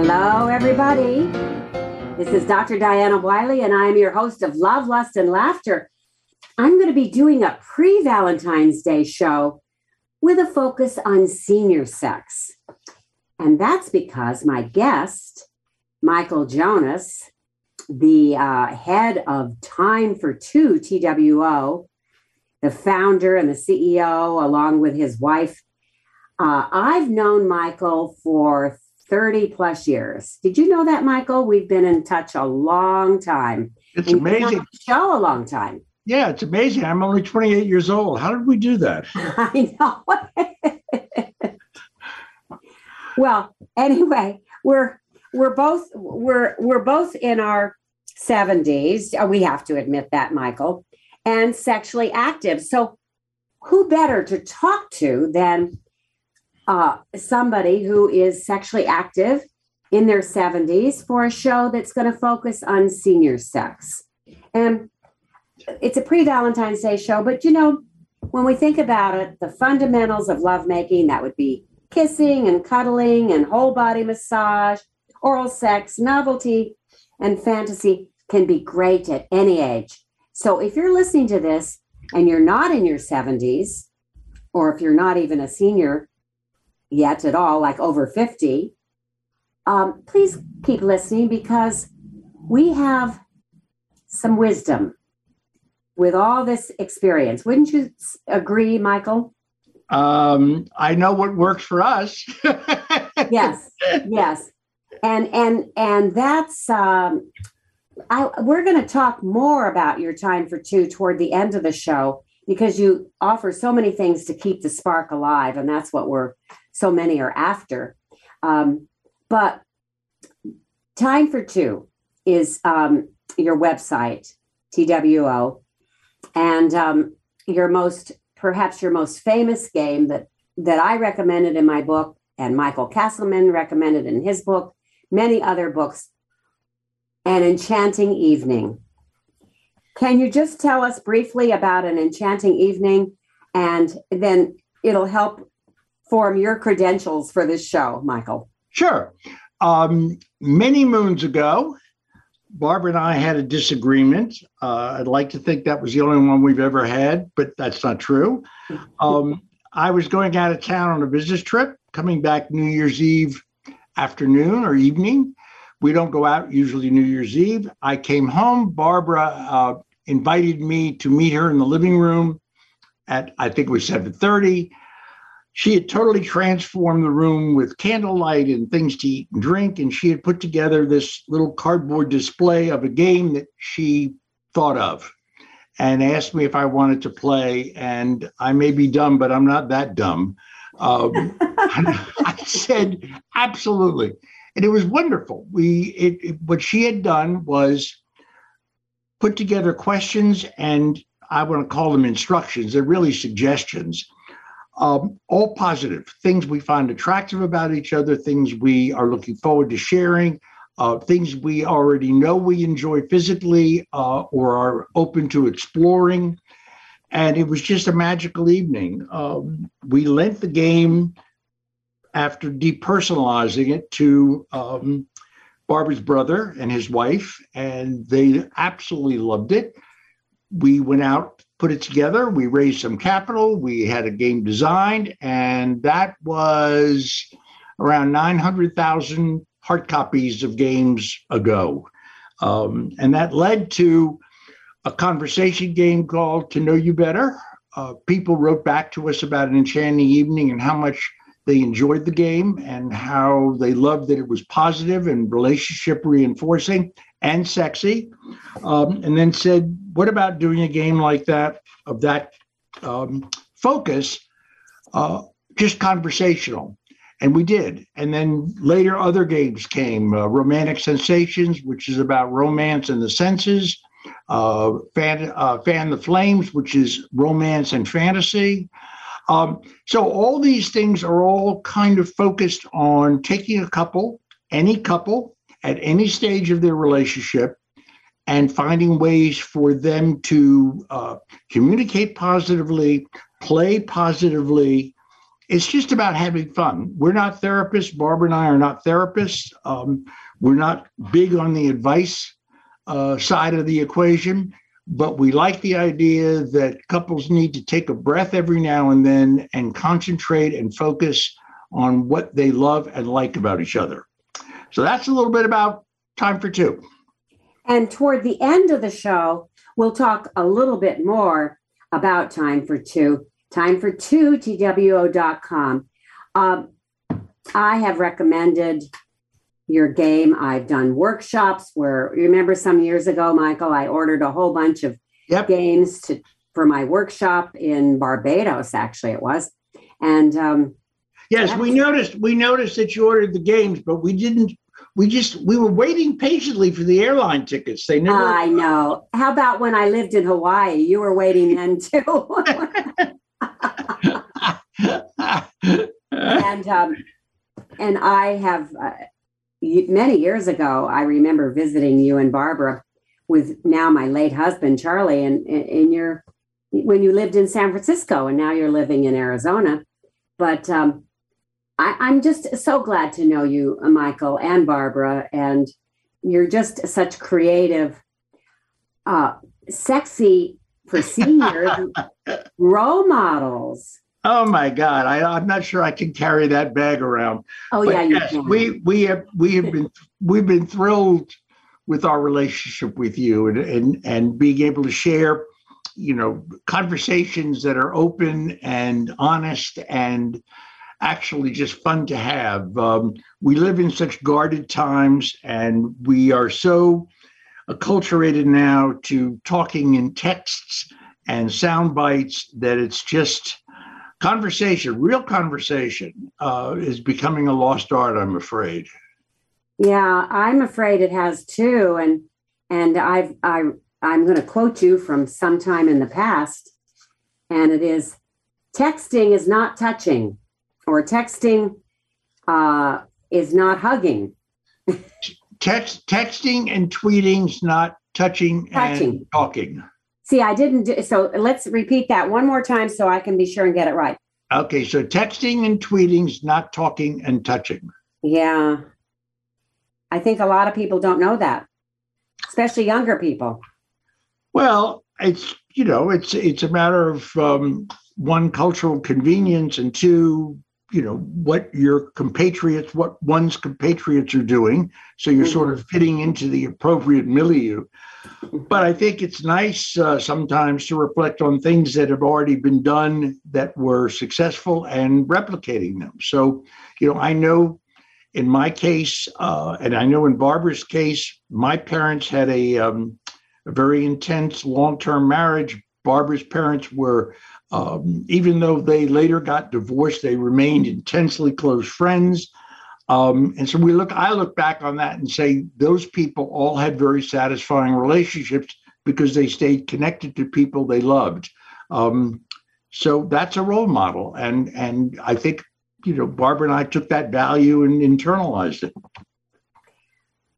Hello, everybody. This is Dr. Diana Wiley, and I'm your host of Love, Lust, and Laughter. I'm going to be doing a pre Valentine's Day show with a focus on senior sex. And that's because my guest, Michael Jonas, the uh, head of Time for Two TWO, the founder and the CEO, along with his wife, uh, I've known Michael for 30 plus years. Did you know that, Michael? We've been in touch a long time. It's amazing. show a long time. Yeah, it's amazing. I'm only 28 years old. How did we do that? I know. well, anyway, we're we're both we're we're both in our 70s. Uh, we have to admit that, Michael, and sexually active. So, who better to talk to than uh, somebody who is sexually active in their 70s for a show that's going to focus on senior sex. And it's a pre Valentine's Day show, but you know, when we think about it, the fundamentals of lovemaking that would be kissing and cuddling and whole body massage, oral sex, novelty, and fantasy can be great at any age. So if you're listening to this and you're not in your 70s, or if you're not even a senior, yet at all, like over 50, um, please keep listening because we have some wisdom with all this experience. Wouldn't you agree, Michael? Um, I know what works for us. yes, yes, and and and that's. Um, I, we're going to talk more about your time for two toward the end of the show because you offer so many things to keep the spark alive, and that's what we're so many are after. Um, but Time for Two is um, your website, TWO, and um, your most, perhaps your most famous game that that I recommended in my book, and Michael Castleman recommended in his book, many other books, An Enchanting Evening. Can you just tell us briefly about an enchanting evening? And then it'll help form your credentials for this show, Michael? Sure. Um, many moons ago, Barbara and I had a disagreement. Uh, I'd like to think that was the only one we've ever had, but that's not true. Um, I was going out of town on a business trip, coming back New Year's Eve afternoon or evening. We don't go out usually New Year's Eve. I came home. Barbara uh, invited me to meet her in the living room at I think it was 7:30 she had totally transformed the room with candlelight and things to eat and drink. And she had put together this little cardboard display of a game that she thought of and asked me if I wanted to play. And I may be dumb, but I'm not that dumb. Um, I said, absolutely. And it was wonderful. We, it, it, what she had done was put together questions and I want to call them instructions. They're really suggestions um, all positive things we find attractive about each other, things we are looking forward to sharing, uh, things we already know we enjoy physically uh, or are open to exploring. And it was just a magical evening. Um, we lent the game after depersonalizing it to um, Barbara's brother and his wife, and they absolutely loved it. We went out put it together. We raised some capital. We had a game designed, and that was around 900,000 hard copies of games ago. Um, and that led to a conversation game called To Know You Better. Uh, people wrote back to us about an enchanting evening and how much they enjoyed the game and how they loved that it was positive and relationship reinforcing and sexy. Um, and then said, what about doing a game like that, of that um, focus, uh, just conversational? And we did. And then later, other games came uh, Romantic Sensations, which is about romance and the senses, uh, fan, uh, Fan the Flames, which is romance and fantasy. Um, so all these things are all kind of focused on taking a couple, any couple, at any stage of their relationship, and finding ways for them to uh, communicate positively, play positively, it's just about having fun. We're not therapists. Barbara and I are not therapists. Um, we're not big on the advice uh, side of the equation, but we like the idea that couples need to take a breath every now and then and concentrate and focus on what they love and like about each other. So that's a little bit about time for two. And toward the end of the show, we'll talk a little bit more about time for two. Time for two, TWO.com. Um, I have recommended your game. I've done workshops where, you remember some years ago, Michael, I ordered a whole bunch of Yep. games to for my workshop in Barbados, actually, it was. And um, Yes, we noticed, we noticed that you ordered the games, but we didn't, we just, we were waiting patiently for the airline tickets. They never. I know. How about when I lived in Hawaii? You were waiting then too. and um, and I have uh, many years ago. I remember visiting you and Barbara with now my late husband Charlie, and in your when you lived in San Francisco, and now you're living in Arizona. But um, I, I'm just so glad to know you, uh, Michael and Barbara, and you're just such creative, uh, sexy for seniors role models. Oh my God, I, I'm not sure I can carry that bag around. Oh But yeah, you yes, can. we we have we have been we've been thrilled with our relationship with you and and and being able to share, you know, conversations that are open and honest and actually just fun to have. Um, we live in such guarded times, and we are so acculturated now to talking in texts and sound bites that it's just conversation, real conversation, uh, is becoming a lost art. I'm afraid. Yeah, I'm afraid it has too. And and I've I I'm going to quote you from sometime in the past, and it is, texting is not touching, or texting uh, is not hugging. Text, texting, and tweeting's not touching, Touching. and talking. See, I didn't do so. Let's repeat that one more time so I can be sure and get it right. Okay, so texting and tweeting's not talking and touching. Yeah, I think a lot of people don't know that, especially younger people. Well, it's you know, it's it's a matter of um, one cultural convenience and two, you know, what your compatriots, what one's compatriots are doing. So you're sort of fitting into the appropriate milieu. But I think it's nice uh, sometimes to reflect on things that have already been done that were successful and replicating them. So, you know, I know in my case, uh, and I know in Barbara's case, my parents had a, um, a very intense long term marriage. Barbara's parents were, um, even though they later got divorced, they remained intensely close friends. Um, and so we look, I look back on that and say those people all had very satisfying relationships because they stayed connected to people they loved. Um, so that's a role model, and and I think you know Barbara and I took that value and internalized it.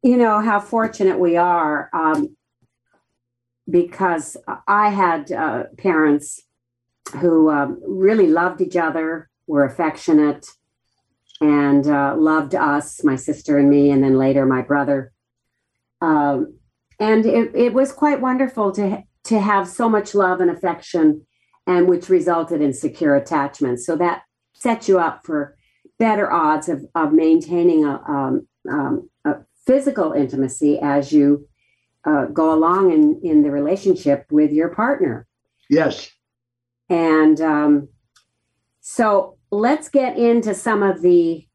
you know how fortunate we are um, because I had uh, parents who um, really loved each other, were affectionate, and uh, loved us, my sister and me, and then later my brother. Um, and it, it was quite wonderful to to have so much love and affection, and which resulted in secure attachment. So that sets you up for better odds of, of maintaining a, um, um, a physical intimacy as you uh, go along in, in the relationship with your partner. Yes. And um, so let's get into some of the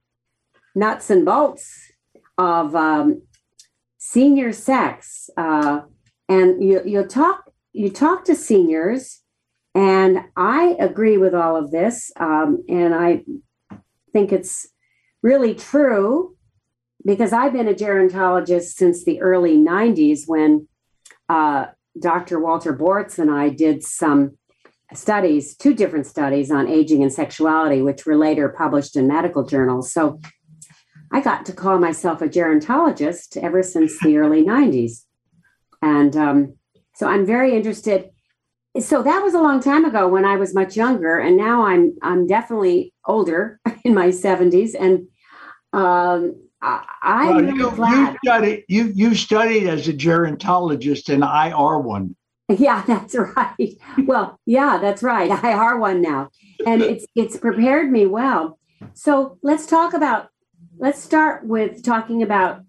nuts and bolts of um, senior sex. Uh, and you, you'll talk, you talk to seniors, and I agree with all of this. Um, and I think it's really true because I've been a gerontologist since the early 90s when uh, Dr. Walter Bortz and I did some studies, two different studies on aging and sexuality, which were later published in medical journals. So I got to call myself a gerontologist ever since the early 90s. And um, so I'm very interested so that was a long time ago when I was much younger, and now I'm I'm definitely older in my 70s, and um, I, I'm Well, really you, you glad. studied you you studied as a gerontologist, and I are one. Yeah, that's right. Well, yeah, that's right. I are one now, and it's it's prepared me well. So let's talk about. Let's start with talking about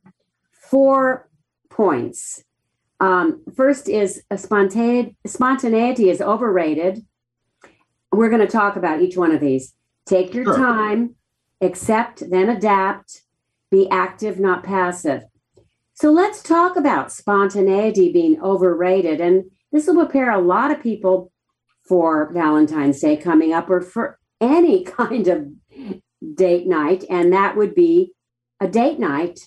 four points. Um, first is a spontaneity. Spontaneity is overrated. We're going to talk about each one of these. Take your Sure. time, accept, then adapt. Be active, not passive. So let's talk about spontaneity being overrated. And this will prepare a lot of people for Valentine's Day coming up or for any kind of date night. And that would be a date night.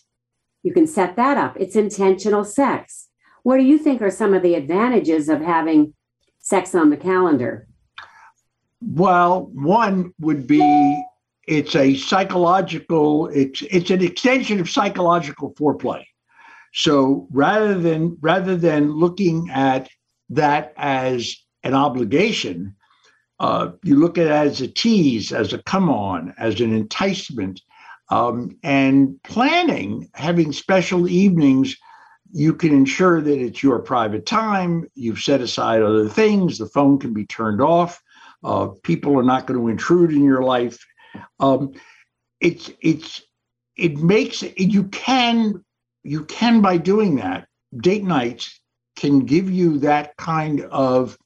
You can set that up. It's intentional sex. What do you think are some of the advantages of having sex on the calendar? Well, one would be it's a psychological. It's it's an extension of psychological foreplay. So rather than rather than looking at that as an obligation, uh, you look at it as a tease, as a come on, as an enticement, um, and planning, having special evenings. You can ensure that it's your private time. You've set aside other things. The phone can be turned off. Uh, people are not going to intrude in your life. Um, it's it's it makes you can you can by doing that date nights can give you that kind of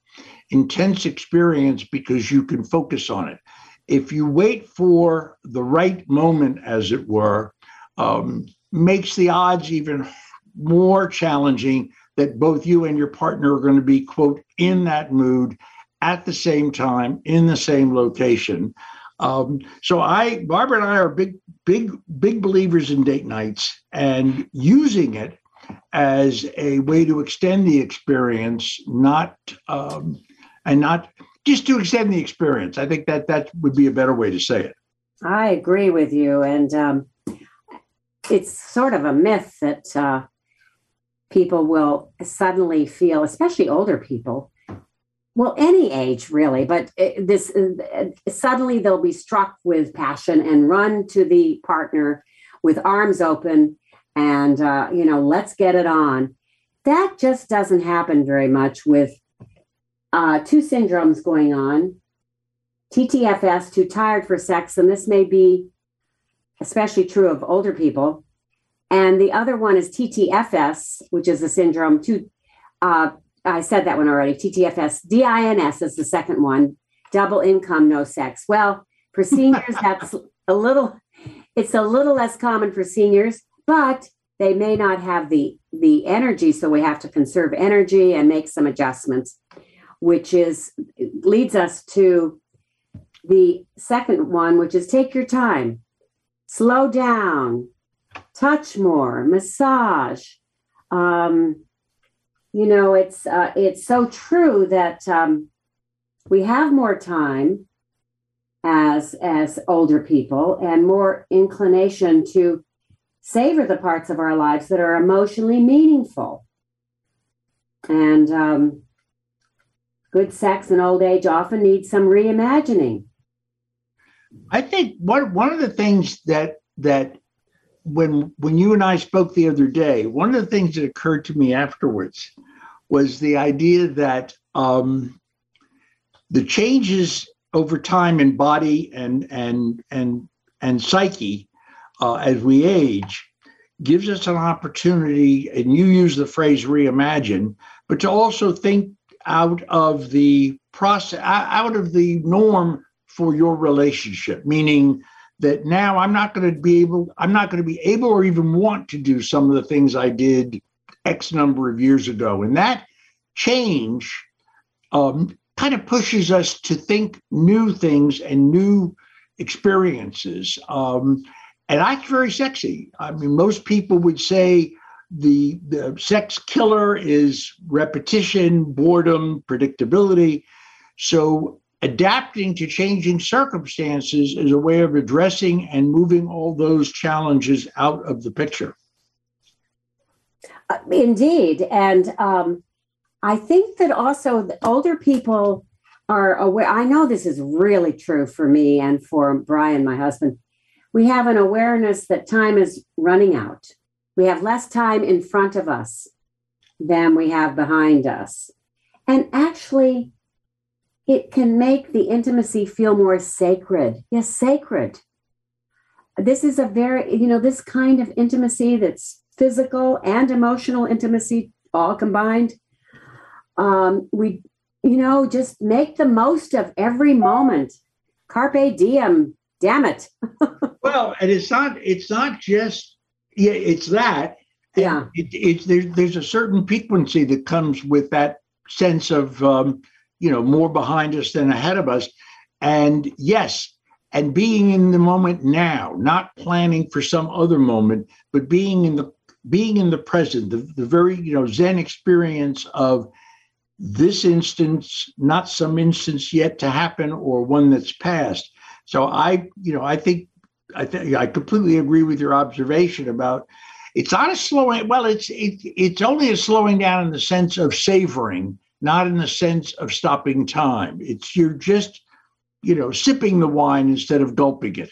intense experience because you can focus on it. If you wait for the right moment, as it were, um, makes the odds even more challenging that both you and your partner are going to be quote in that mood at the same time in the same location. Um, so I, Barbara and I are big, big, big believers in date nights and using it as a way to extend the experience, not um, and not just to extend the experience. I think that that would be a better way to say it. I agree with you. And um, it's sort of a myth that uh, people will suddenly feel, especially older people, well, any age really, but this uh, suddenly they'll be struck with passion and run to the partner with arms open and, uh, you know, let's get it on. That just doesn't happen very much with uh, two syndromes going on TTFS, too tired for sex, and this may be especially true of older people. And the other one is TTFS, which is a syndrome. Too, uh, I said that one already. TTFS, DINS is the second one. Double income, no sex. Well, for seniors, that's a little. It's a little less common for seniors, but they may not have the the energy, so we have to conserve energy and make some adjustments, which is leads us to the second one, which is take your time, slow down, touch more, massage. Um, you know, it's uh, it's so true that um, we have more time as as older people and more inclination to savor the parts of our lives that are emotionally meaningful. And um, good sex in old age often needs some reimagining. I think one one of the things that that when when you and I spoke the other day, one of the things that occurred to me afterwards was the idea that um, the changes over time in body and and and and psyche uh, as we age gives us an opportunity, and you use the phrase reimagine, but to also think out of the process, out of the norm for your relationship, meaning that now I'm not going to be able, I'm not going to be able or even want to do some of the things I did X number of years ago. And that change um, kind of pushes us to think new things and new experiences. Um, and that's very sexy. I mean, most people would say the, the sex killer is repetition, boredom, predictability. So adapting to changing circumstances is a way of addressing and moving all those challenges out of the picture. Uh, Indeed. And um, I think that also older people are aware. I know this is really true for me and for Brian, my husband. We have an awareness that time is running out. We have less time in front of us than we have behind us. And actually, it can make the intimacy feel more sacred. Yes, sacred. This is a very, you know, this kind of intimacy that's physical and emotional intimacy all combined. Um, we, you know, just make the most of every moment. Carpe diem, damn it. well, and it's not, it's not just, yeah, it's that. Yeah. It, there, there's a certain piquancy that comes with that sense of um, you know more behind us than ahead of us and yes and being in the moment now not planning for some other moment but being in the being in the present the, the very you know zen experience of this instance not some instance yet to happen or one that's past so i you know i think i think i completely agree with your observation about it's not a slowing well it's it, it's only a slowing down in the sense of savoring not in the sense of stopping time. It's you're just you know sipping the wine instead of gulping it.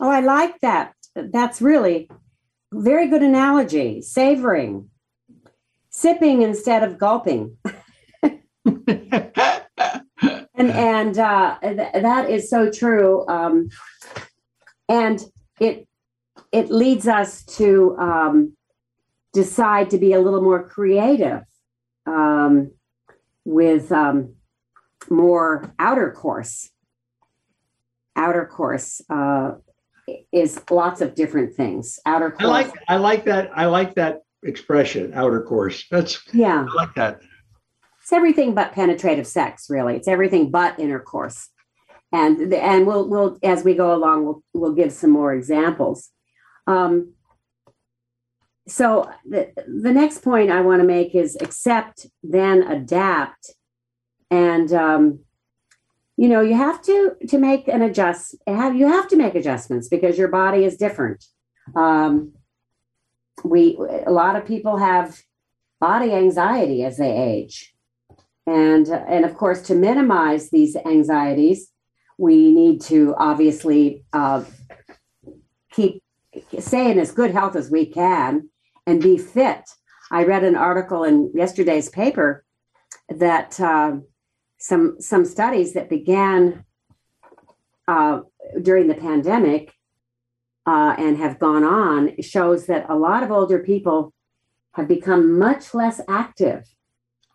Oh i like that. That's really very good analogy savoring. Sipping instead of gulping and and uh, th- that is so true um, and it it leads us to um, decide to be a little more creative um, with um, more outer course. Outer course uh, is lots of different things. Outer course. I like I like that I like that expression outer course. That's yeah. I like that. It's everything but penetrative sex, really. It's everything but intercourse. And and we'll we'll as we go along we'll we'll give some more examples. Um, so the, the next point I want to make is accept, then adapt. And, um, you know, you have to, to make an adjust, have, you have to make adjustments because your body is different. Um, we, a lot of people have body anxiety as they age. And, and of course, to minimize these anxieties, we need to obviously uh, keep stay in as good health as we can and be fit. I read an article in yesterday's paper that uh, some some studies that began uh, during the pandemic uh, and have gone on shows that a lot of older people have become much less active.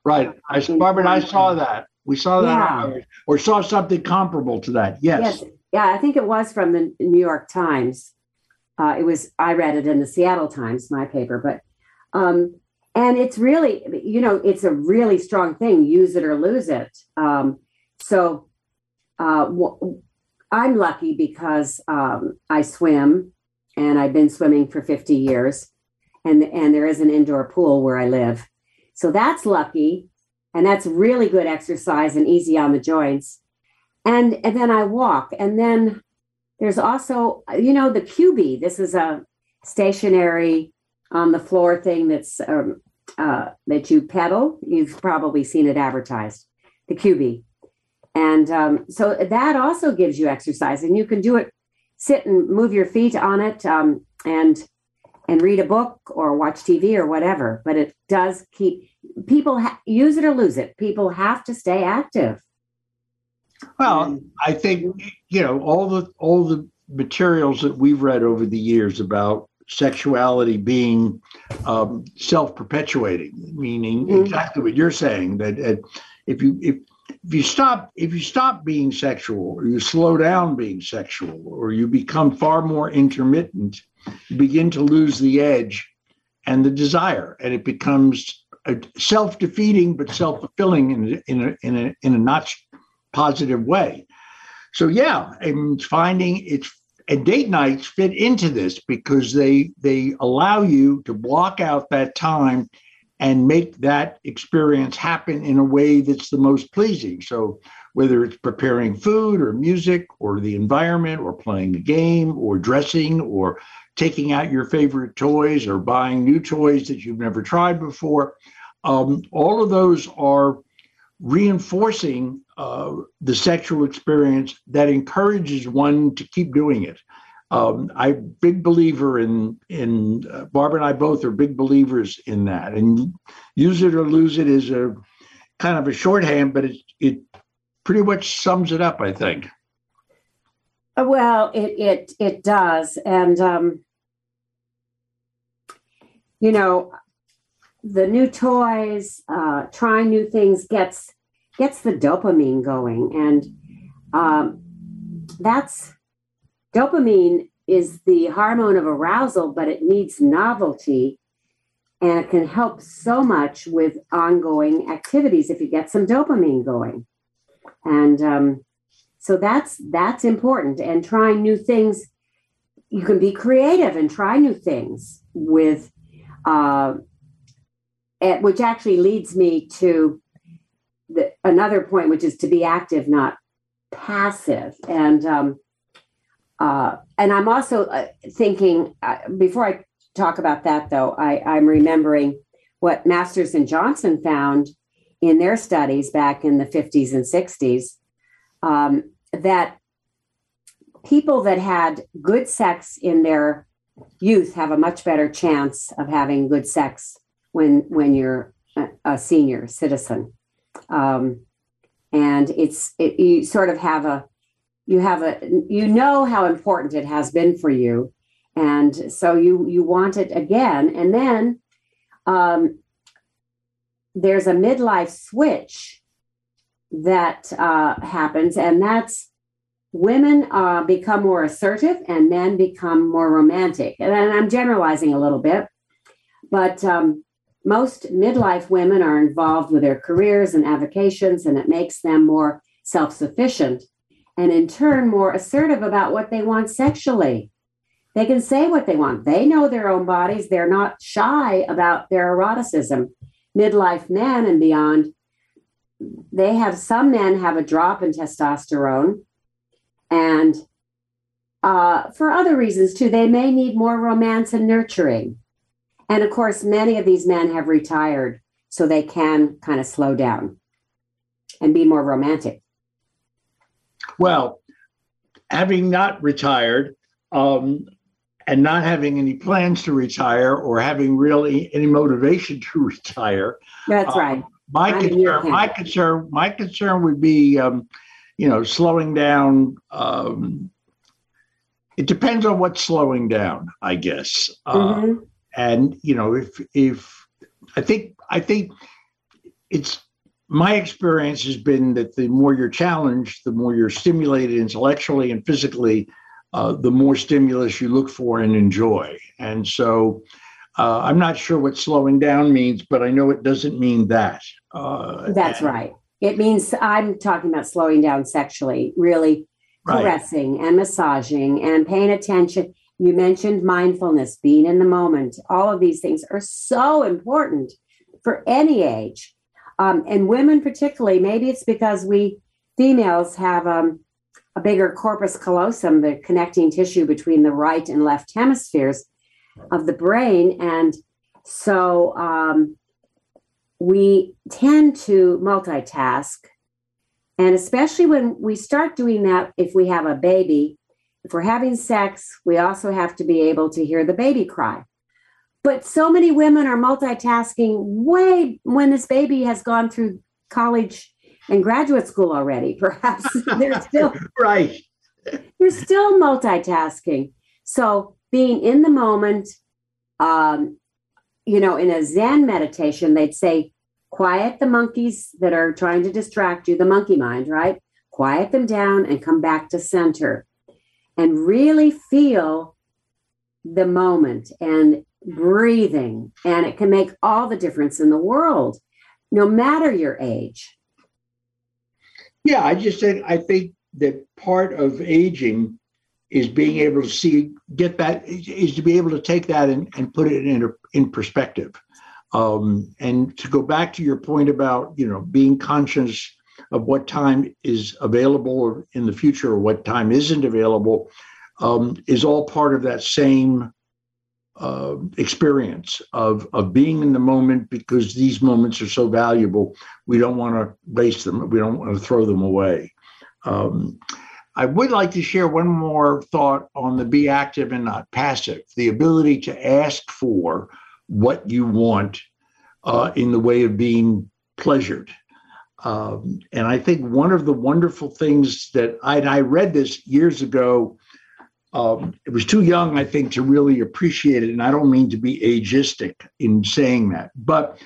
Right. I Barbara I saw that. We saw that Yeah. or saw something comparable to that. Yes. Yes, yeah, I think it was from the New York Times. Uh, it was I read it in the Seattle Times, my paper, but um, and it's really you know it's a really strong thing. Use it or lose it. Um, so uh, w- I'm lucky because um, I swim, and I've been swimming for 50 years, and and there is an indoor pool where I live, so that's lucky, and that's really good exercise and easy on the joints and and then I walk, and then there's also you know the Cubii. This is a stationary on the floor thing that's um, uh, that you pedal. You've probably seen it advertised, the Cubii, and um, so that also gives you exercise, and you can do it. Sit and move your feet on it, um, and and read a book or watch TV or whatever. But it does keep people ha- use it or lose it. People have to stay active. Well, And- I think you know all the all the materials that we've read over the years about sexuality being um, self-perpetuating, meaning Mhm. exactly what you're saying that uh, if you if if you stop if you stop being sexual or you slow down being sexual or you become far more intermittent, you begin to lose the edge and the desire, and it becomes self-defeating but self-fulfilling in in a in a in a not positive way. So yeah, and finding it's and date nights fit into this because they they allow you to block out that time and make that experience happen in a way that's the most pleasing. So whether it's preparing food or music or the environment or playing a game or dressing or taking out your favorite toys or buying new toys that you've never tried before, um, all of those are reinforcing uh, the sexual experience that encourages one to keep doing it. Um, I'm a big believer in in uh, Barbara and I both are big believers in that, and use it or lose it is a kind of a shorthand, but it it pretty much sums it up, I think. Uh, Well, it it it does, and um, you know, the new toys, uh, trying new things gets gets the dopamine going, and um, that's dopamine is the hormone of arousal, but it needs novelty, and it can help so much with ongoing activities if you get some dopamine going, and um, so that's that's important. And trying new things you can be creative and try new things with uh, which actually leads me to the, another point which is to be active not passive. And um, uh, and i'm also uh, thinking uh, before i talk about that though I, i'm remembering what masters and johnson found in their studies back in the 50s and 60s um, that people that had good sex in their youth have a much better chance of having good sex when when you're a, a senior citizen. Um, and it's it, you sort of have a you have a you know how important it has been for you. And so you you want it again. And then um, there's a midlife switch that uh, happens, and that's women uh, become more assertive and men become more romantic. And I'm generalizing a little bit, but um, most midlife women are involved with their careers and avocations, and it makes them more self sufficient and, in turn, more assertive about what they want sexually. They can say what they want. They know their own bodies. They're not shy about their eroticism. Midlife men and beyond they have some men have a drop in testosterone and uh, for other reasons too they may need more romance and nurturing. And of course many of these men have retired so they can kind of slow down and be more romantic. Well, having not retired um, and not having any plans to retire or having really any motivation to retire, that's Um, right. my I'm concern, my concern, my concern would be, um, you know, slowing down. Um, it depends on what's slowing down, I guess. Uh, Mhm. and you know, if if I think I think it's my experience has been that the more you're challenged, the more you're stimulated intellectually and physically, uh, the more stimulus you look for and enjoy. And so. Uh, I'm not sure what slowing down means, but I know it doesn't mean that. Uh, that's and- right it means i'm talking about slowing down sexually really Right. caressing and massaging and paying attention. You mentioned mindfulness, being in the moment. All of these things are so important for any age. Um, and women, particularly, maybe it's because we females have um, a bigger corpus callosum, the connecting tissue between the right and left hemispheres of the brain. And so um, we tend to multitask and especially when we start doing that, if we have a baby, if we're having sex, we also have to be able to hear the baby cry. But so many women are multitasking way when this baby has gone through college and graduate school already. Perhaps they're still right. you're still multitasking. So being in the moment, um, you know, in a Zen meditation, they'd say, quiet the monkeys that are trying to distract you, the monkey mind, right? Quiet them down and come back to center and really feel the moment and breathing. And it can make all the difference in the world, no matter your age. Yeah, I just said I think that part of aging is being able to see, get that, is to be able to take that and, and put it in, in perspective. Um, and to go back to your point about, you know, being conscious of what time is available in the future or what time isn't available um, is all part of that same uh, experience of of being in the moment because these moments are so valuable. We don't want to waste them. We don't want to throw them away. Um, I would like to share one more thought on the be active and not passive, the ability to ask for what you want uh, in the way of being pleasured. Um, and I think one of the wonderful things that I, I read this years ago, um, it was too young, I think, to really appreciate it. And I don't mean to be ageistic in saying that, but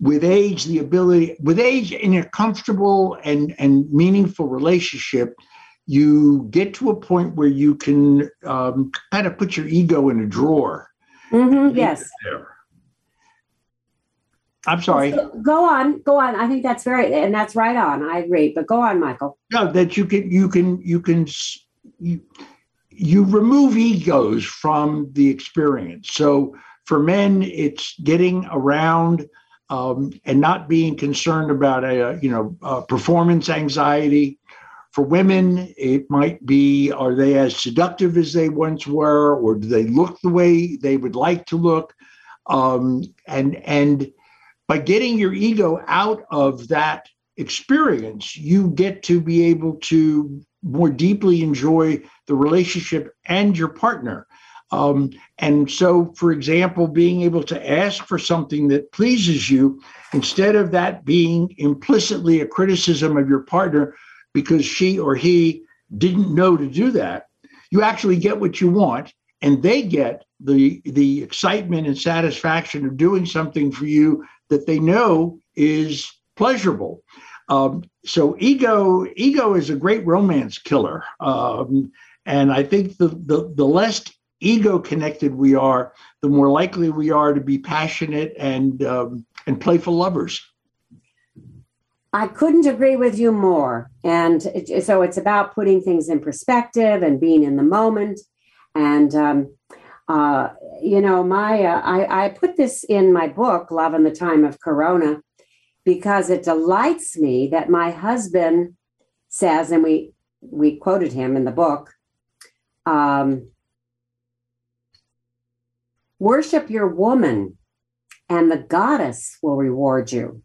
with age, the ability, with age in a comfortable and, and meaningful relationship, you get to a point where you can um, kind of put your ego in a drawer. Mm-hmm, yes. I'm sorry. Go on, go on. I think that's very, and that's right on. I agree. But go on, Michael. No, that you can, you can, you can, you, you remove egos from the experience. So for men, it's getting around um, and not being concerned about a, you know, performance anxiety. For women, it might be are they as seductive as they once were, or do they look the way they would like to look? Um, and and by getting your ego out of that experience, you get to be able to more deeply enjoy the relationship and your partner. Um, and so, for example, being able to ask for something that pleases you, instead of that being implicitly a criticism of your partner because she or he didn't know to do that, you actually get what you want, and they get the the excitement and satisfaction of doing something for you that they know is pleasurable. Um, so ego ego is a great romance killer, um, and I think the, the the less ego connected we are, the more likely we are to be passionate and um, and playful lovers. I couldn't agree with you more. And it, so it's about putting things in perspective and being in the moment. And um, uh, you know, my uh, I, I put this in my book, Love in the Time of Corona, because it delights me that my husband says, and we we quoted him in the book. Um, Worship your woman, and the goddess will reward you.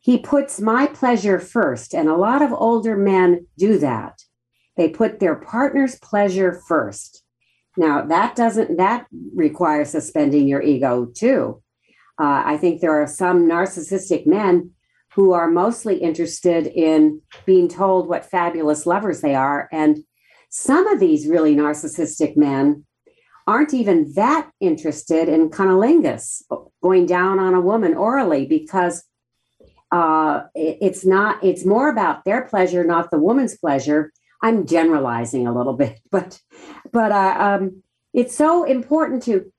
He puts my pleasure first, and a lot of older men do that. They put their partner's pleasure first. Now that doesn't that requires suspending your ego too. Uh, I think there are some narcissistic men who are mostly interested in being told what fabulous lovers they are, and some of these really narcissistic men aren't even that interested in cunnilingus, going down on a woman orally, because uh, it, it's not. It's more about their pleasure, not the woman's pleasure, I'm generalizing a little bit, but but uh, um, it's so important to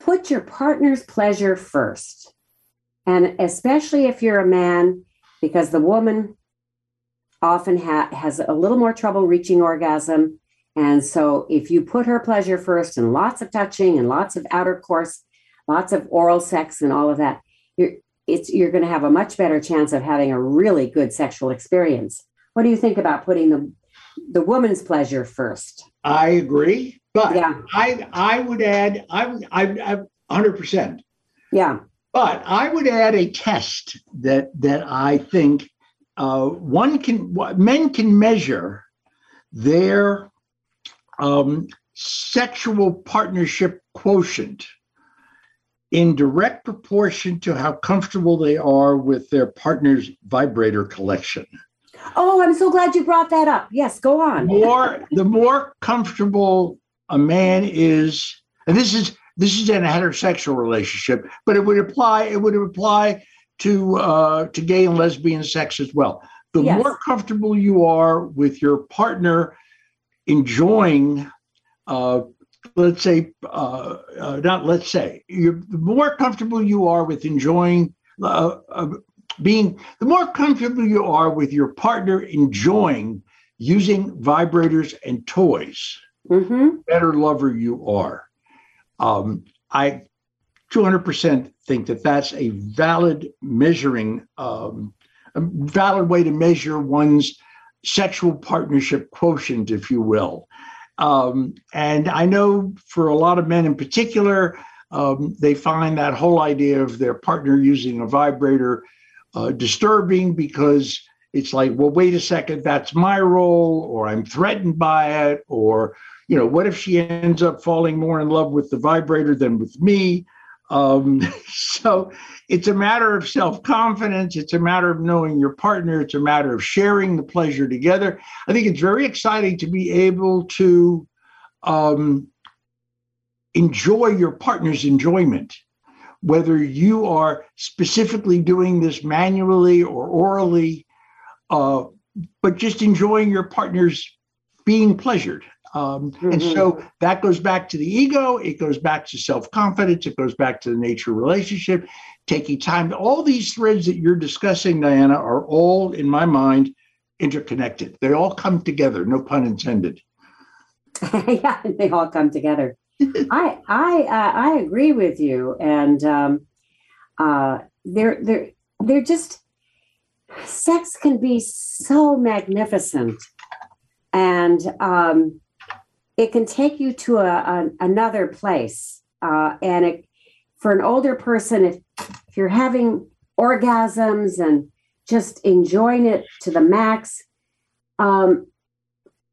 put your partner's pleasure first, and especially if you're a man, because the woman often ha- has a little more trouble reaching orgasm. And so, if you put her pleasure first, and lots of touching, and lots of outer course, lots of oral sex, and all of that, you're it's you're going to have a much better chance of having a really good sexual experience. What do you think about putting the the woman's pleasure first. I agree, but yeah. I I would add I'm I'm hundred percent. Yeah, but I would add a test that that I think uh, one can men can measure their um, sexual partnership quotient in direct proportion to how comfortable they are with their partner's vibrator collection. Oh, I'm so glad you brought that up. Yes, go on. More the more comfortable a man is, and this is this is in a heterosexual relationship, but it would apply it would apply to uh, to gay and lesbian sex as well. The yes. more comfortable you are with your partner enjoying, uh, let's say, uh, uh not let's say, the more comfortable you are with enjoying uh, uh, being the more comfortable you are with your partner enjoying using vibrators and toys, mm-hmm. better lover you are. Um, I 200% think that that's a valid measuring, um, a valid way to measure one's sexual partnership quotient, if you will. Um, and I know for a lot of men in particular, um, they find that whole idea of their partner using a vibrator uh, disturbing because it's like, well, wait a second, that's my role, or I'm threatened by it, or, you know, what if she ends up falling more in love with the vibrator than with me? Um, so it's a matter of self confidence. It's a matter of knowing your partner. It's a matter of sharing the pleasure together. I think it's very exciting to be able to um, enjoy your partner's enjoyment, whether you are specifically doing this manually or orally, uh, but just enjoying your partner's being pleasured. Um, mm-hmm. And so that goes back to the ego, it goes back to self confidence, it goes back to the nature relationship, taking time. All these threads that you're discussing, Diana, are all, in my mind, interconnected. They all come together, no pun intended. yeah, they all come together. I I uh, I agree with you, and um, uh, they're they're they're just sex can be so magnificent, and um, it can take you to a, a another place. Uh, and it, for an older person, if, if you're having orgasms and just enjoying it to the max, um,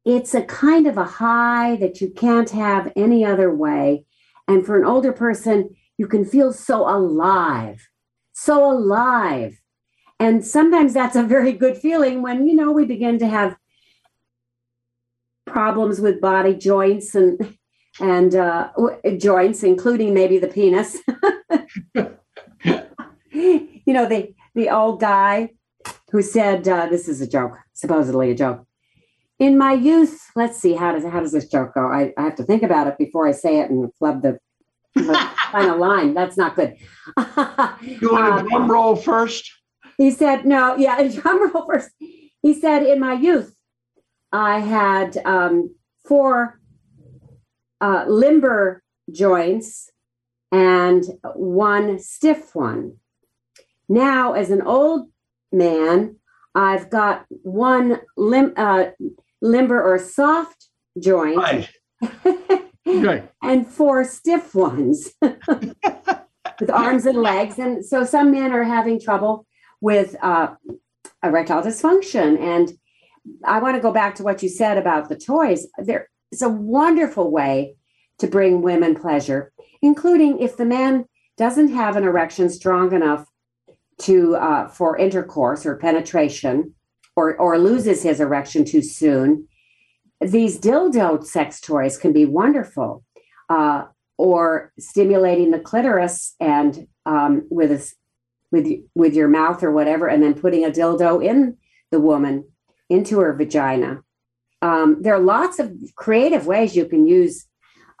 it's a kind of a high that you can't have any other way. And for an older person, you can feel so alive, so alive. And sometimes that's a very good feeling when, you know, we begin to have problems with body joints and and uh, joints, including maybe the penis. you know, the the old guy who said, uh, "This is a joke, supposedly a joke." In my youth, let's see how does how does this joke go? I, I have to think about it before I say it and flub the, final line. That's not good. you want a um, drum roll first? He said, "No, yeah, drum roll first. He said, "In my youth, I had um, four uh, limber joints and one stiff one. Now, as an old man, I've got one lim- uh, limber or soft joint right. right. and four stiff ones with arms and legs. And so some men are having trouble with uh, erectile dysfunction. And I want to go back to what you said about the toys. There is a wonderful way to bring women pleasure, including if the man doesn't have an erection strong enough to uh, for intercourse or penetration, or or loses his erection too soon. These dildo sex toys can be wonderful, uh, or stimulating the clitoris and um, with a, with with your mouth or whatever, and then putting a dildo in the woman into her vagina. Um, there are lots of creative ways you can use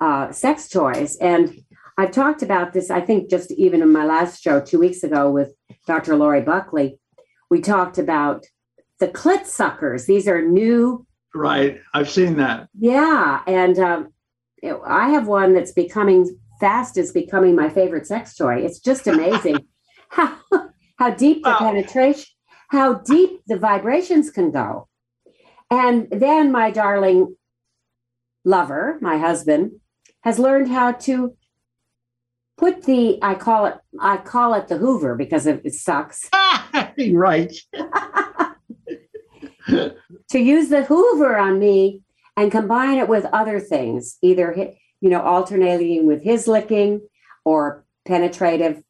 uh, sex toys. And I've talked about this, I think, just even in my last show two weeks ago with Dr. Lori Buckley. We talked about the clit suckers. These are new. Right. I've seen that. Yeah. And um, I have one that's becoming fast, is becoming my favorite sex toy. It's just amazing how, how deep the penetration how deep the vibrations can go. And then my darling lover, my husband, has learned how to put the I call it I call it the Hoover because it, it sucks. right. to use the Hoover on me and combine it with other things, either you know alternating with his licking or penetrative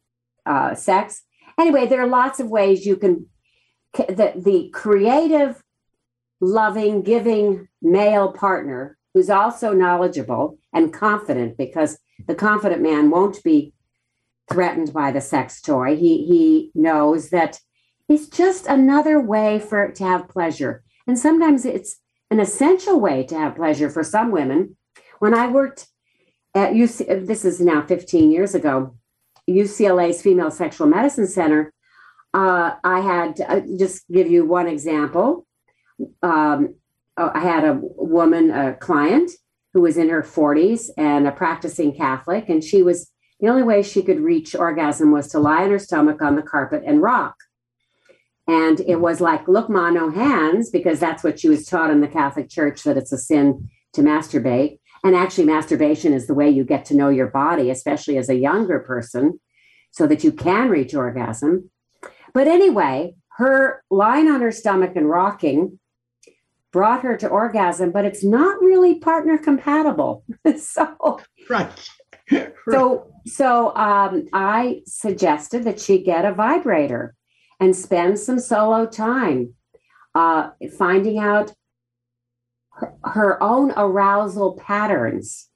uh, sex. Anyway, there are lots of ways you can the, the creative, loving, giving male partner who's also knowledgeable and confident because the confident man won't be threatened by the sex toy. He he knows that it's just another way for to have pleasure. And sometimes it's an essential way to have pleasure for some women. When I worked at UC, this is now 15 years ago, UCLA's Female Sexual Medicine Center, uh, I had uh, just give you one example. Um, uh, I had a woman, a client who was in her 40s and a practicing Catholic, and she was the only way she could reach orgasm was to lie on her stomach on the carpet and rock. And it was like, look, ma, no hands, because that's what she was taught in the Catholic Church that it's a sin to masturbate. And actually, masturbation is the way you get to know your body, especially as a younger person, so that you can reach orgasm. But anyway, her lying on her stomach and rocking brought her to orgasm, but it's not really partner compatible. so, Right. so, so um, I suggested that she get a vibrator and spend some solo time uh, finding out her, her own arousal patterns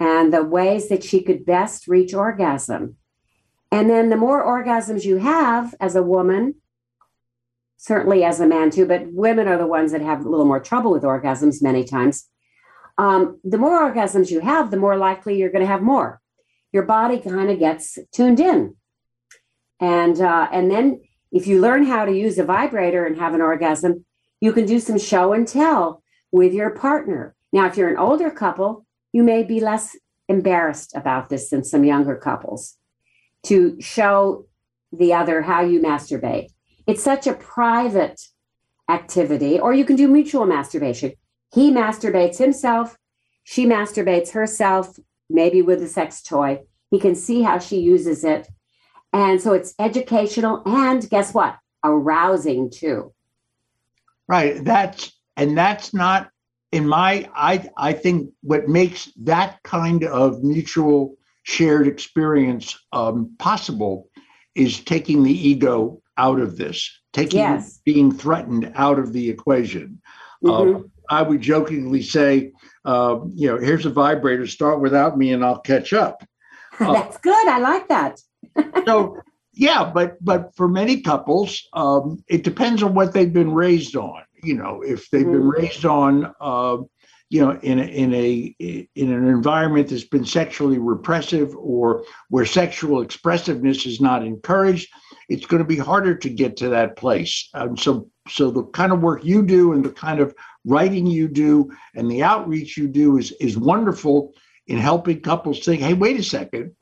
and the ways that she could best reach orgasm. And then the more orgasms you have as a woman, certainly as a man too, but women are the ones that have a little more trouble with orgasms many times. Um, the more orgasms you have, the more likely you're going to have more. Your body kind of gets tuned in, and uh, and then if you learn how to use a vibrator and have an orgasm, you can do some show and tell with your partner. Now, if you're an older couple, you may be less embarrassed about this than some younger couples to show the other how you masturbate. It's such a private activity, or you can do mutual masturbation. He masturbates himself, she masturbates herself, maybe with a sex toy. He can see how she uses it. And so it's educational and guess what? Arousing too. Right. That's and that's not in my I I think what makes that kind of mutual shared experience um, possible is taking the ego out of this, taking Yes. being threatened out of the equation. Um, I would jokingly say, uh, you know, here's a vibrator. Start without me, and I'll catch up. uh, That's good. I like that. So, yeah, but but for many couples, um, it depends on what they've been raised on. You know, if they've been Mhm. raised on, uh, you know, in a, in a in an environment that's been sexually repressive or where sexual expressiveness is not encouraged, it's going to be harder to get to that place. Um, so, so the kind of work you do and the kind of writing you do and the outreach you do is is wonderful in helping couples think, hey, wait a second,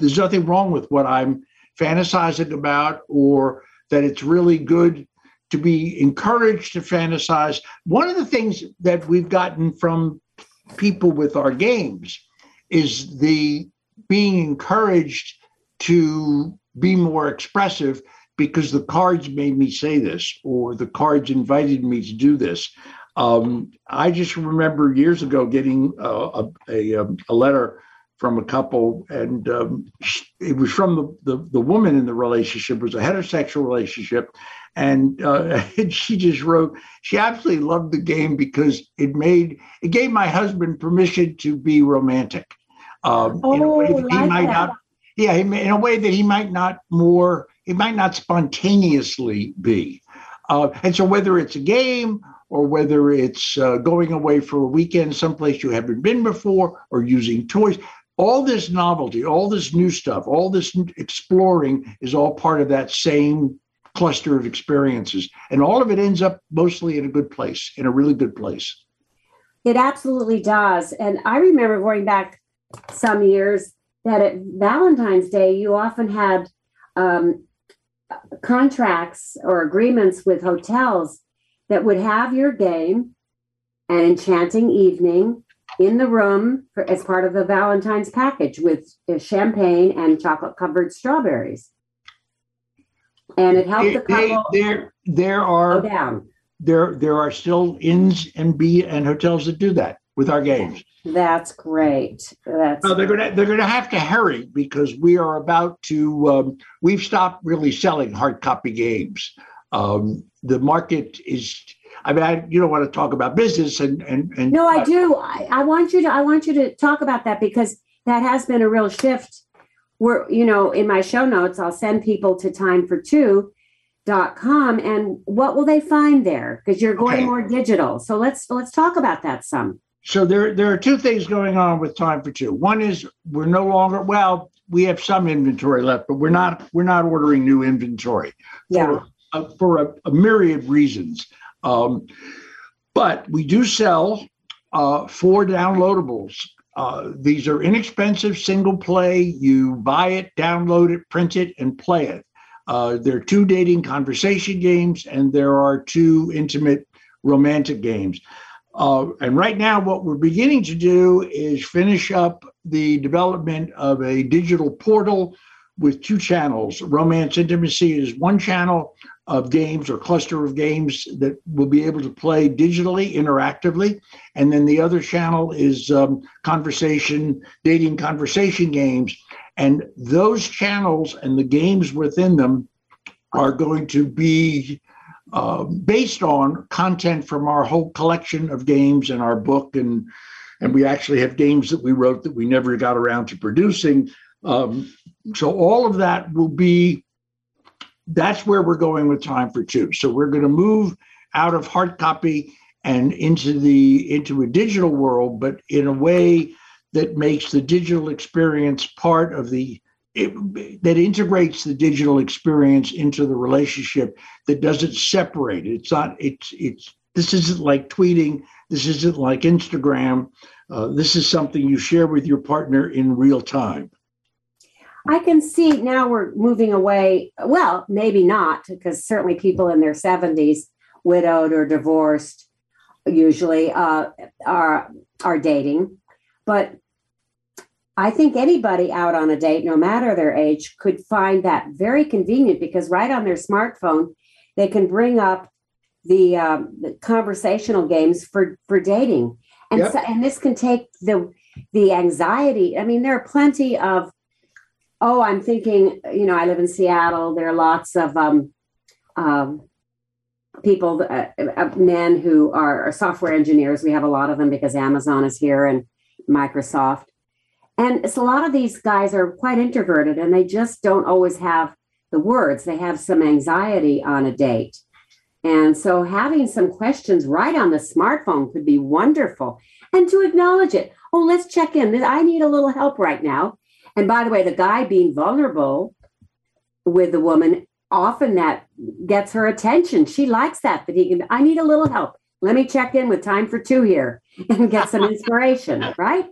there's nothing wrong with what I'm fantasizing about, or that it's really good to be encouraged to fantasize. One of the things that we've gotten from people with our games is the being encouraged to be more expressive because the cards made me say this or the cards invited me to do this. Um, I just remember years ago getting uh, a, a, um, a letter from a couple, and um, it was from the, the, the woman in the relationship. It was a heterosexual relationship. And, uh, and she just wrote, she absolutely loved the game because it made, it gave my husband permission to be romantic. Um, in a way Oh, that he like might that. not yeah, he in a way that he might not more, he might not spontaneously be. Uh, and so, whether it's a game or whether it's uh, going away for a weekend someplace you haven't been before or using toys, all this novelty, all this new stuff, all this exploring is all part of that same cluster of experiences. And all of it ends up mostly in a good place, in a really good place. It absolutely does. And I remember going back some years that at Valentine's Day, you often had um, contracts or agreements with hotels that would have your game an enchanting evening in the room for, as part of the Valentine's package with uh, champagne and chocolate covered strawberries. And it helped the They- couple there, there go are down. there there are still inns and b and hotels that do that with our games. That's great. That's No, they're gonna they're gonna have to hurry because we are about to. Um, we've stopped really selling hard copy games. Um, the market is. I mean, I, you don't want to talk about business and and and. No, I do. I, I want you to. I want you to talk about that because that has been a real shift. Where you know, in my show notes, I'll send people to time for two dot com and what will they find there because you're going Okay. more digital so let's let's talk about that some So there there are two things going on with Time for Two. One is we're no longer well. We have some inventory left, but we're not we're not ordering new inventory. yeah for, uh, for a, a myriad reasons. Um, but we do sell uh, four downloadables. Uh, these are inexpensive, single play. You buy it, download it, print it, and play it. Uh, there are two dating conversation games, and there are two intimate romantic games. Uh, and right now, what we're beginning to do is finish up the development of a digital portal with two channels. Romance Intimacy is one channel of games or cluster of games that will be able to play digitally, interactively. And then the other channel is um, conversation, dating conversation games. And those channels and the games within them are going to be uh, based on content from our whole collection of games and our book and and we actually have games that we wrote that we never got around to producing um, so all of that will be that's where we're going with time for two so we're going to move out of hard copy and into the into a digital world but in a way that makes the digital experience part of the it, that integrates the digital experience into the relationship that doesn't separate it. It's not. It's it's. This isn't like tweeting. This isn't like Instagram. Uh, this is something you share with your partner in real time. I can see now we're moving away. Well, maybe not, because certainly people in their 70s, widowed or divorced, usually uh, are are dating. But I think anybody out on a date, no matter their age, could find that very convenient because right on their smartphone, they can bring up the, um, the conversational games for for dating, and yep. so, and this can take the the anxiety. I mean, there are plenty of oh, I'm thinking, you know, I live in Seattle. There are lots of um, um, people, uh, uh, men who are, are software engineers. We have a lot of them because Amazon is here and Microsoft and so a lot of these guys are quite introverted and they just don't always have the words. They have some anxiety on a date. And so having some questions right on the smartphone could be wonderful. And to acknowledge it. Oh, let's check in. I need a little help right now. And by the way, the guy being vulnerable with the woman, often that gets her attention. She likes that, that he can, I need a little help. Let me check in with time for two here and get some inspiration, right?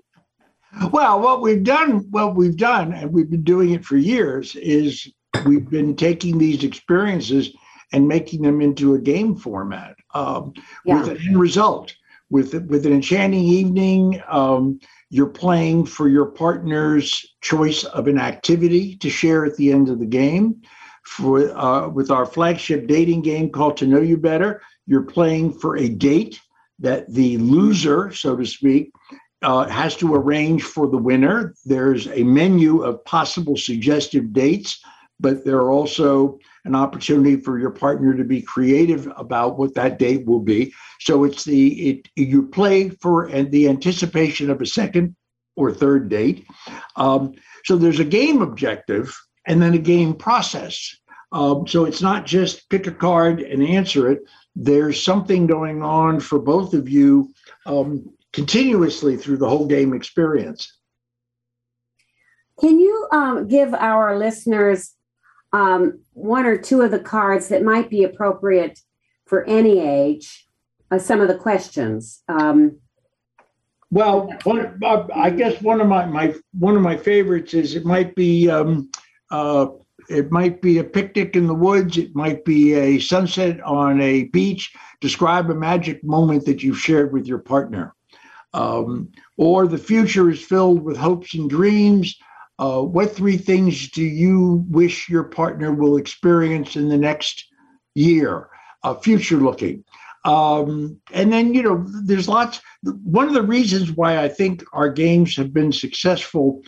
Well, what we've done, what we've done, and we've been doing it for years, is we've been taking these experiences and making them into a game format um, yeah. with an end result. With with an enchanting evening, um, you're playing for your partner's choice of an activity to share at the end of the game. For uh, with our flagship dating game called To Know You Better, you're playing for a date that the loser, so to speak, uh, has to arrange for the winner. There's a menu of possible suggestive dates, but there are also an opportunity for your partner to be creative about what that date will be. So it's the it you play for and the anticipation of a second or third date. Um, so there's a game objective and then a game process. Um, so it's not just pick a card and answer it. There's something going on for both of you um, continuously through the whole game experience. Can you um, give our listeners um, one or two of the cards that might be appropriate for any age? Uh, some of the questions. Um, well, one, uh, I guess one of my, my one of my favorites is it might be um, uh, it might be a picnic in the woods. It might be a sunset on a beach. Describe a magic moment that you've shared with your partner. Um, or the future is filled with hopes and dreams. Uh, what three things do you wish your partner will experience in the next year? Uh, future looking. Um, and then, you know, there's lots. One of the reasons why I think our games have been successful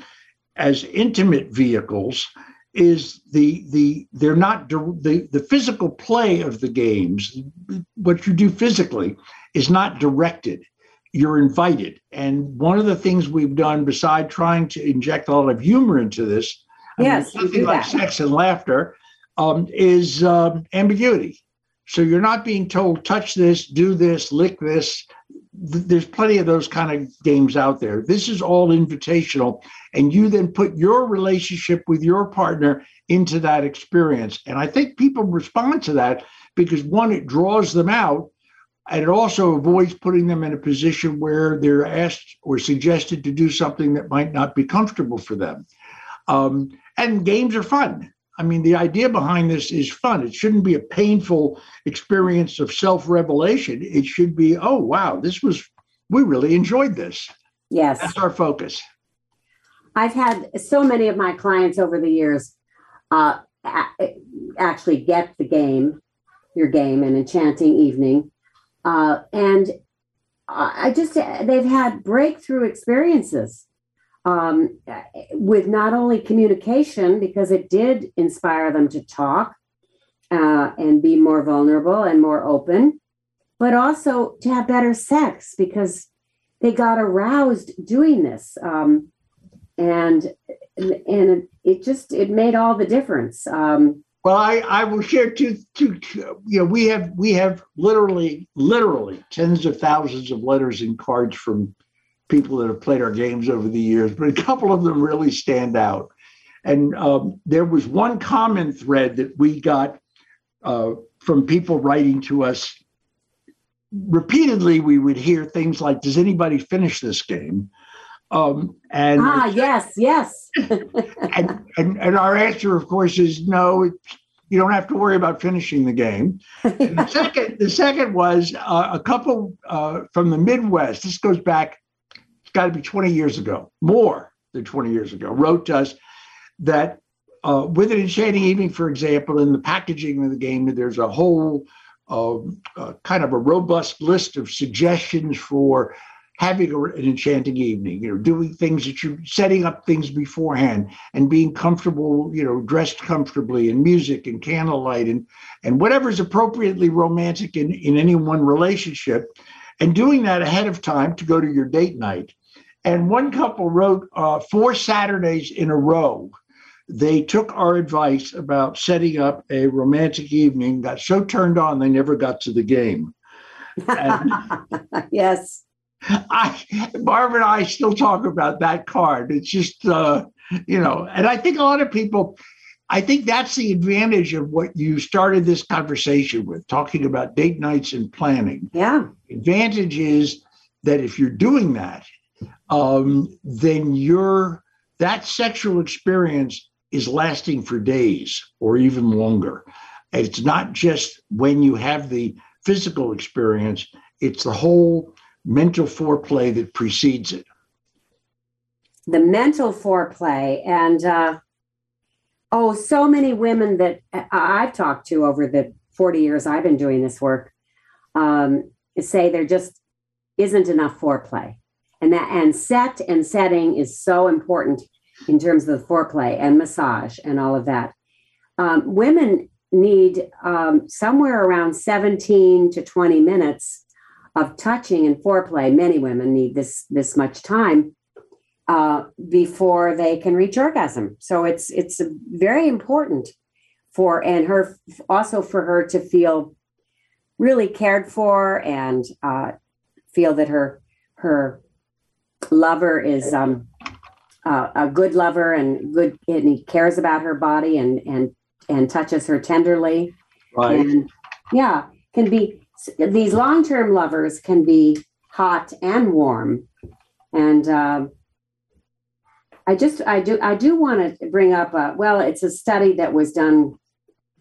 as intimate vehicles is the the they're not the the physical play of the games what you do physically is not directed you're invited. And one of the things we've done, beside trying to inject a lot of humor into this, yes, I mean, something like sex and laughter, um, is um, ambiguity. So you're not being told, touch this, do this, lick this. There's plenty of those kind of games out there. This is all invitational. And you then put your relationship with your partner into that experience. And I think people respond to that because one, it draws them out and it also avoids putting them in a position where they're asked or suggested to do something that might not be comfortable for them. Um, and games are fun. I mean, the idea behind this is fun. It shouldn't be a painful experience of self revelation. It should be, oh, wow, this was, we really enjoyed this. Yes. That's our focus. I've had so many of my clients over the years uh, actually get the game, your game, an enchanting evening. Uh, and I just, they've had breakthrough experiences um, with not only communication, because it did inspire them to talk uh, and be more vulnerable and more open, but also to have better sex because they got aroused doing this. Um, and and it just it made all the difference. Um, well, I, I will share two, two, two, you know, we have we have literally literally tens of thousands of letters and cards from people that have played our games over the years, but a couple of them really stand out. And um, there was one common thread that we got uh, from people writing to us repeatedly. We would hear things like, "Does anybody finish this game?" Um, and ah, yes, yes. and, and and our answer, of course, is no. You don't have to worry about finishing the game. And the second, the second was uh, a couple uh, from the Midwest. This goes back it's got to be 20 years ago, more than 20 years ago, wrote to us that uh, with an enchanting evening, for example, in the packaging of the game, there's a whole uh, uh, kind of a robust list of suggestions for having a, an enchanting evening. You know, doing things that you're setting up things beforehand and being comfortable. You know, dressed comfortably and music and candlelight and and whatever's appropriately romantic in in any one relationship, and doing that ahead of time to go to your date night. And one couple wrote uh, four Saturdays in a row. They took our advice about setting up a romantic evening, got so turned on they never got to the game. yes. I, Barb and I still talk about that card. It's just, uh, you know, and I think a lot of people, I think that's the advantage of what you started this conversation with, talking about date nights and planning. Yeah. Advantage is that if you're doing that, um, then your that sexual experience is lasting for days or even longer. It's not just when you have the physical experience, it's the whole mental foreplay that precedes it. The mental foreplay. And uh, oh, so many women that I've talked to over the 40 years I've been doing this work um, say there just isn't enough foreplay and that and set and setting is so important in terms of the foreplay and massage and all of that um, women need um, somewhere around 17 to 20 minutes of touching and foreplay many women need this this much time uh, before they can reach orgasm so it's it's very important for and her also for her to feel really cared for and uh, feel that her her lover is um, uh, a good lover and good, and he cares about her body and and and touches her tenderly. Right. And yeah, can be these long term lovers can be hot and warm, and uh, I just I do I do want to bring up a, well, it's a study that was done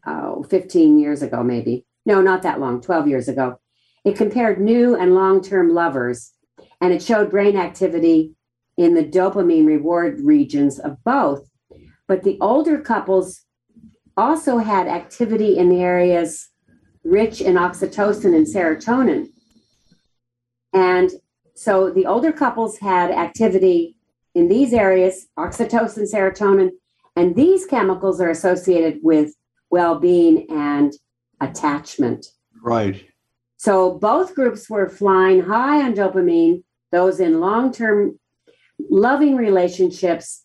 uh, 15 years ago, maybe no, not that long, 12 years ago. It compared new and long term lovers and it showed brain activity in the dopamine reward regions of both. But the older couples also had activity in the areas rich in oxytocin and serotonin. And so the older couples had activity in these areas, oxytocin, serotonin, and these chemicals are associated with well being and attachment. Right. So both groups were flying high on dopamine. Those in long term loving relationships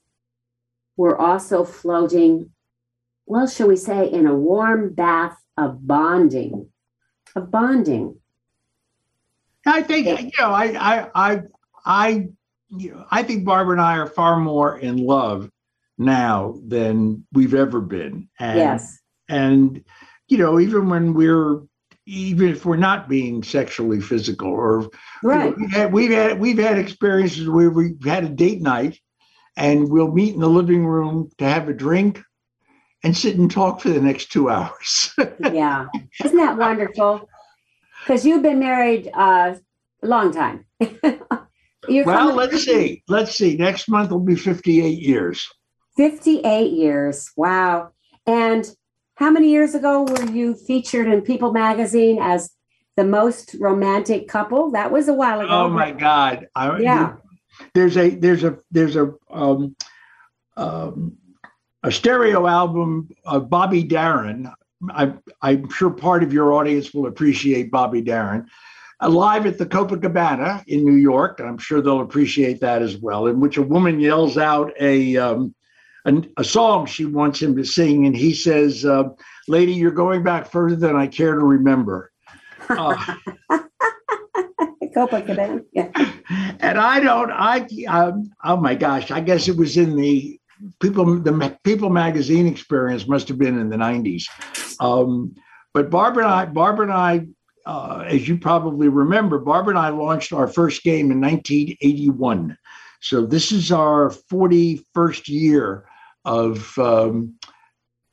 were also floating, well, shall we say, in a warm bath of bonding, of bonding. I think you know, I, I, I, I, you know, I think Barbara and I are far more in love now than we've ever been. And, yes. And you know, even when we're even if we're not being sexually physical or right. You know, we've, had, we've had we've had experiences where we've had a date night and we'll meet in the living room to have a drink and sit and talk for the next two hours. yeah. Isn't that wonderful? Because you've been married uh, a long time. well, let's see. Let's see. Next month will be 58 years. 58 years. Wow. And how many years ago were you featured in People magazine as the most romantic couple? That was a while ago. Oh my God. I, yeah. There's a there's a there's a um, um, a stereo album of Bobby Darin. I, I'm sure part of your audience will appreciate Bobby Darin. Live at the Copacabana in New York, and I'm sure they'll appreciate that as well, in which a woman yells out a um, a, a, song she wants him to sing, and he says, uh, "Lady, you're going back further than I care to remember." Uh, Copacabana, yeah. And I don't. I um, oh my gosh! I guess it was in the people the people magazine experience must have been in the 90s um, but barbara and i barbara and i uh, as you probably remember barbara and i launched our first game in 1981 so this is our 41st year of um,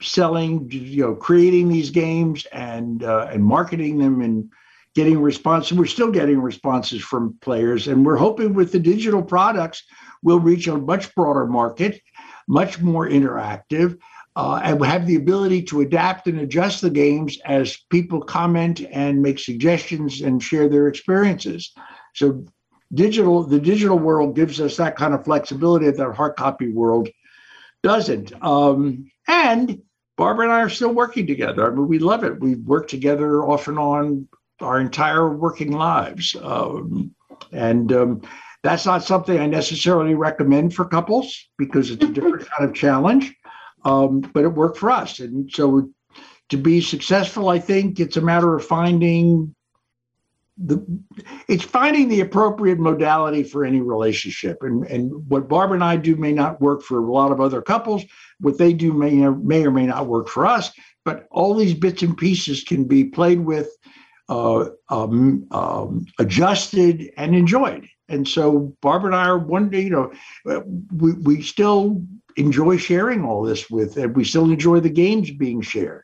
selling you know creating these games and uh, and marketing them and getting responses we're still getting responses from players and we're hoping with the digital products we'll reach a much broader market much more interactive, uh, and have the ability to adapt and adjust the games as people comment and make suggestions and share their experiences. So digital, the digital world gives us that kind of flexibility that hard copy world doesn't. Um, and Barbara and I are still working together. I mean, we love it. We've worked together off and on our entire working lives. Um, and um, that's not something I necessarily recommend for couples because it's a different kind of challenge, um, but it worked for us. And so to be successful, I think it's a matter of finding the it's finding the appropriate modality for any relationship. And and what barbara and i do may not work for a lot of other couples. What they do may may or may not work for us but all these bits and pieces can be played with uh, um, um, adjusted and enjoyed and so Barbara and I are one day, you know, we, we still enjoy sharing all this with, and we still enjoy the games being shared.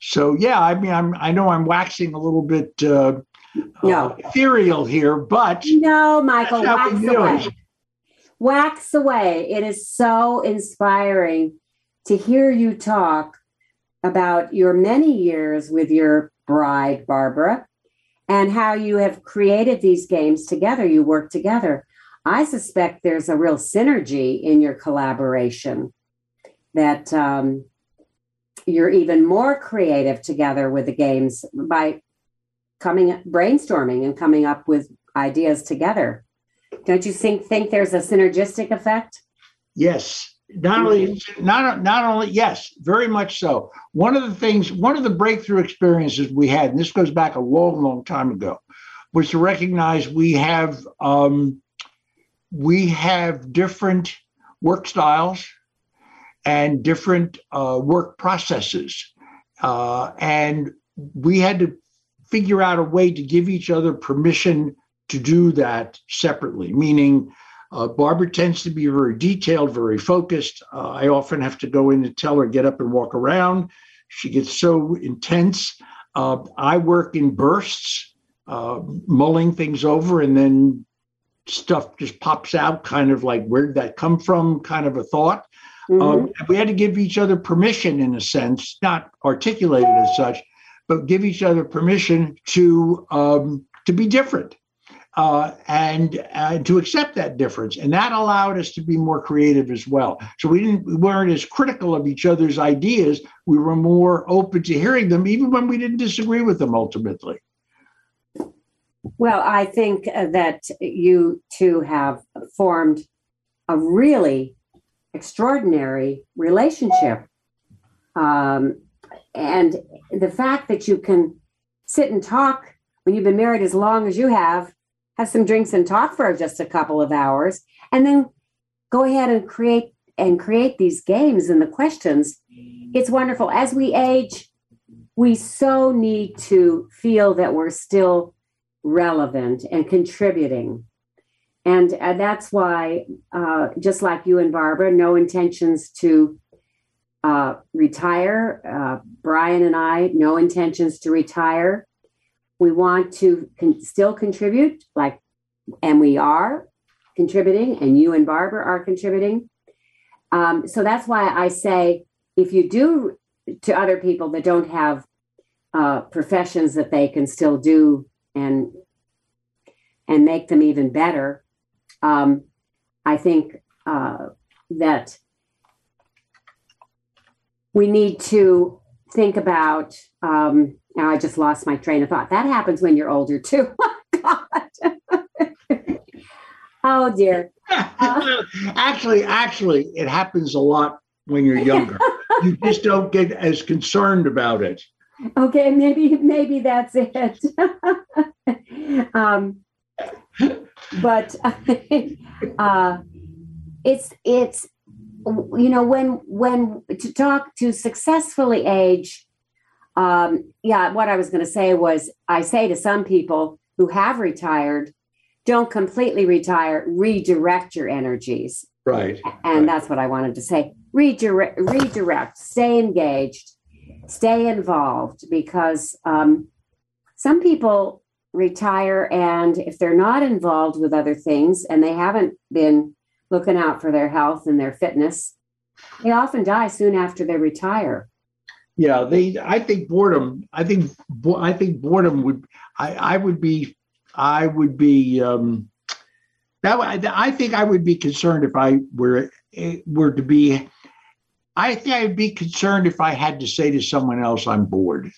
So yeah, I mean, I'm I know I'm waxing a little bit uh, no. uh, ethereal here, but no, Michael, wax away. Wax away. It is so inspiring to hear you talk about your many years with your bride, Barbara, and how you have created these games together. You work together. I suspect there's a real synergy in your collaboration that um, you're even more creative together with the games by coming brainstorming and coming up with ideas together. Don't you think think there's a synergistic effect? Yes, not only not not only yes very much so. One of the things one of the breakthrough experiences we had and this goes back a long long time ago was to recognize we have um, we have different work styles and different uh, work processes. Uh, and we had to figure out a way to give each other permission to do that separately meaning uh, Barbara tends to be very detailed, very focused. Uh, I often have to go in and tell her, get up and walk around. She gets so intense. Uh, I work in bursts, uh, mulling things over, and then stuff just pops out, kind of like, where did that come from? Kind of a thought. Mm-hmm. Um, we had to give each other permission, in a sense, not articulated as such, but give each other permission to um, to be different uh, and uh, to accept that difference. And that allowed us to be more creative as well. So we didn't we weren't as critical of each other's ideas. We were more open to hearing them, even when we didn't disagree with them ultimately. Well, I think uh, that you two have formed a really extraordinary relationship. Um, and the fact that you can sit and talk when you've been married as long as you have have some drinks and talk for just a couple of hours, and then go ahead and create and create these games and the questions. It's wonderful. As we age, we so need to feel that we're still relevant and contributing. And, and that's why, uh, just like you and Barbara, no intentions to uh, retire. Uh, Brian and I, no intentions to retire. We want to con- still contribute, like, and we are contributing, and you and Barbara are contributing. Um, so that's why I say if you do to other people that don't have uh, professions that they can still do and and make them even better, um, I think uh, that we need to think about. Um, now I just lost my train of thought. That happens when you're older too. oh God. oh dear. actually, actually, it happens a lot when you're younger. you just don't get as concerned about it. Okay, maybe maybe that's it. um, but uh, it's it's you know when when to talk to successfully age. Um, yeah, what I was going to say was I say to some people who have retired, don't completely retire, redirect your energies. Right. And right. that's what I wanted to say. Redirect, redirect, stay engaged, stay involved because um, some people retire and if they're not involved with other things and they haven't been looking out for their health and their fitness, they often die soon after they retire. Yeah, they. I think boredom. I think. I think boredom would. I. I would be. I would be. Um, that. I think I would be concerned if I were were to be. I think I'd be concerned if I had to say to someone else, "I'm bored."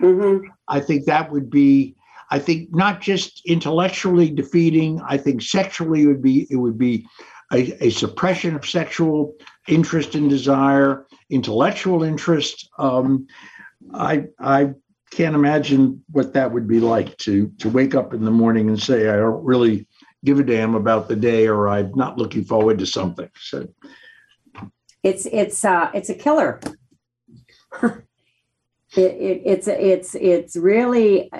Mm-hmm. I think that would be. I think not just intellectually defeating. I think sexually would be. It would be a, a suppression of sexual interest and desire, intellectual interest. Um, I I can't imagine what that would be like to to wake up in the morning and say I don't really give a damn about the day or I'm not looking forward to something. So it's it's uh it's a killer. it, it, it's it's it's really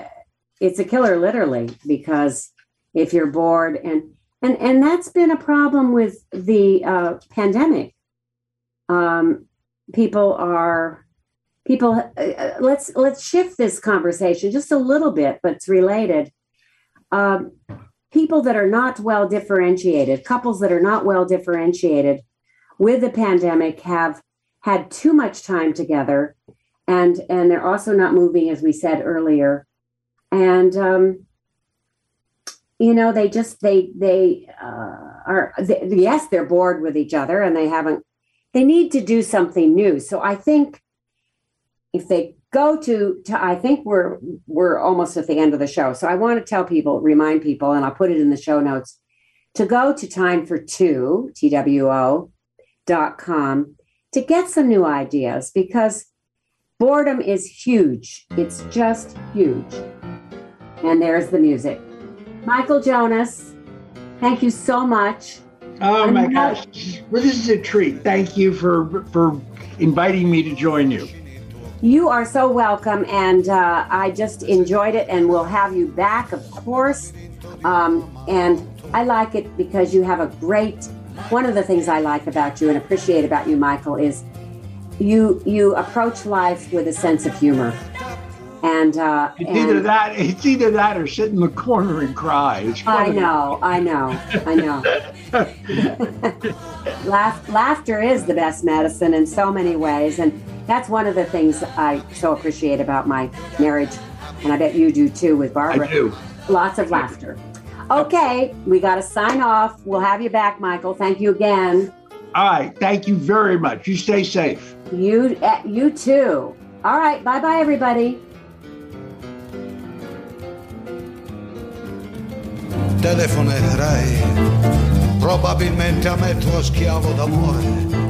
it's a killer literally because if you're bored and and and that's been a problem with the uh, pandemic. Um, people are people. Uh, uh, let's let's shift this conversation just a little bit, but it's related. Um, people that are not well differentiated, couples that are not well differentiated with the pandemic have had too much time together, and and they're also not moving, as we said earlier, and um, you know they just they they uh, are they, yes they're bored with each other and they haven't they need to do something new. So i think if they go to to i think we're we're almost at the end of the show. So i want to tell people remind people and i'll put it in the show notes to go to time for two two dot com to get some new ideas because boredom is huge. It's just huge. And there's the music Michael Jonas, thank you so much. Oh I'm my not- gosh. Well, this is a treat. Thank you for for inviting me to join you. You are so welcome, and uh, I just enjoyed it, and we'll have you back, of course. Um, and I like it because you have a great. One of the things I like about you and appreciate about you, Michael, is you you approach life with a sense of humor. And uh, it's and either that it's either that or sit in the corner and cry. It's I know, I know, I know. Laugh, laughter is the best medicine in so many ways, and that's one of the things I so appreciate about my marriage, and I bet you do too with Barbara. I do. Lots of laughter. Okay, we got to sign off. We'll have you back, Michael. Thank you again. All right. Thank you very much. You stay safe. You, uh, you too. All right. Bye, bye, everybody. Telefonerai, probabilmente a me tuo schiavo d'amore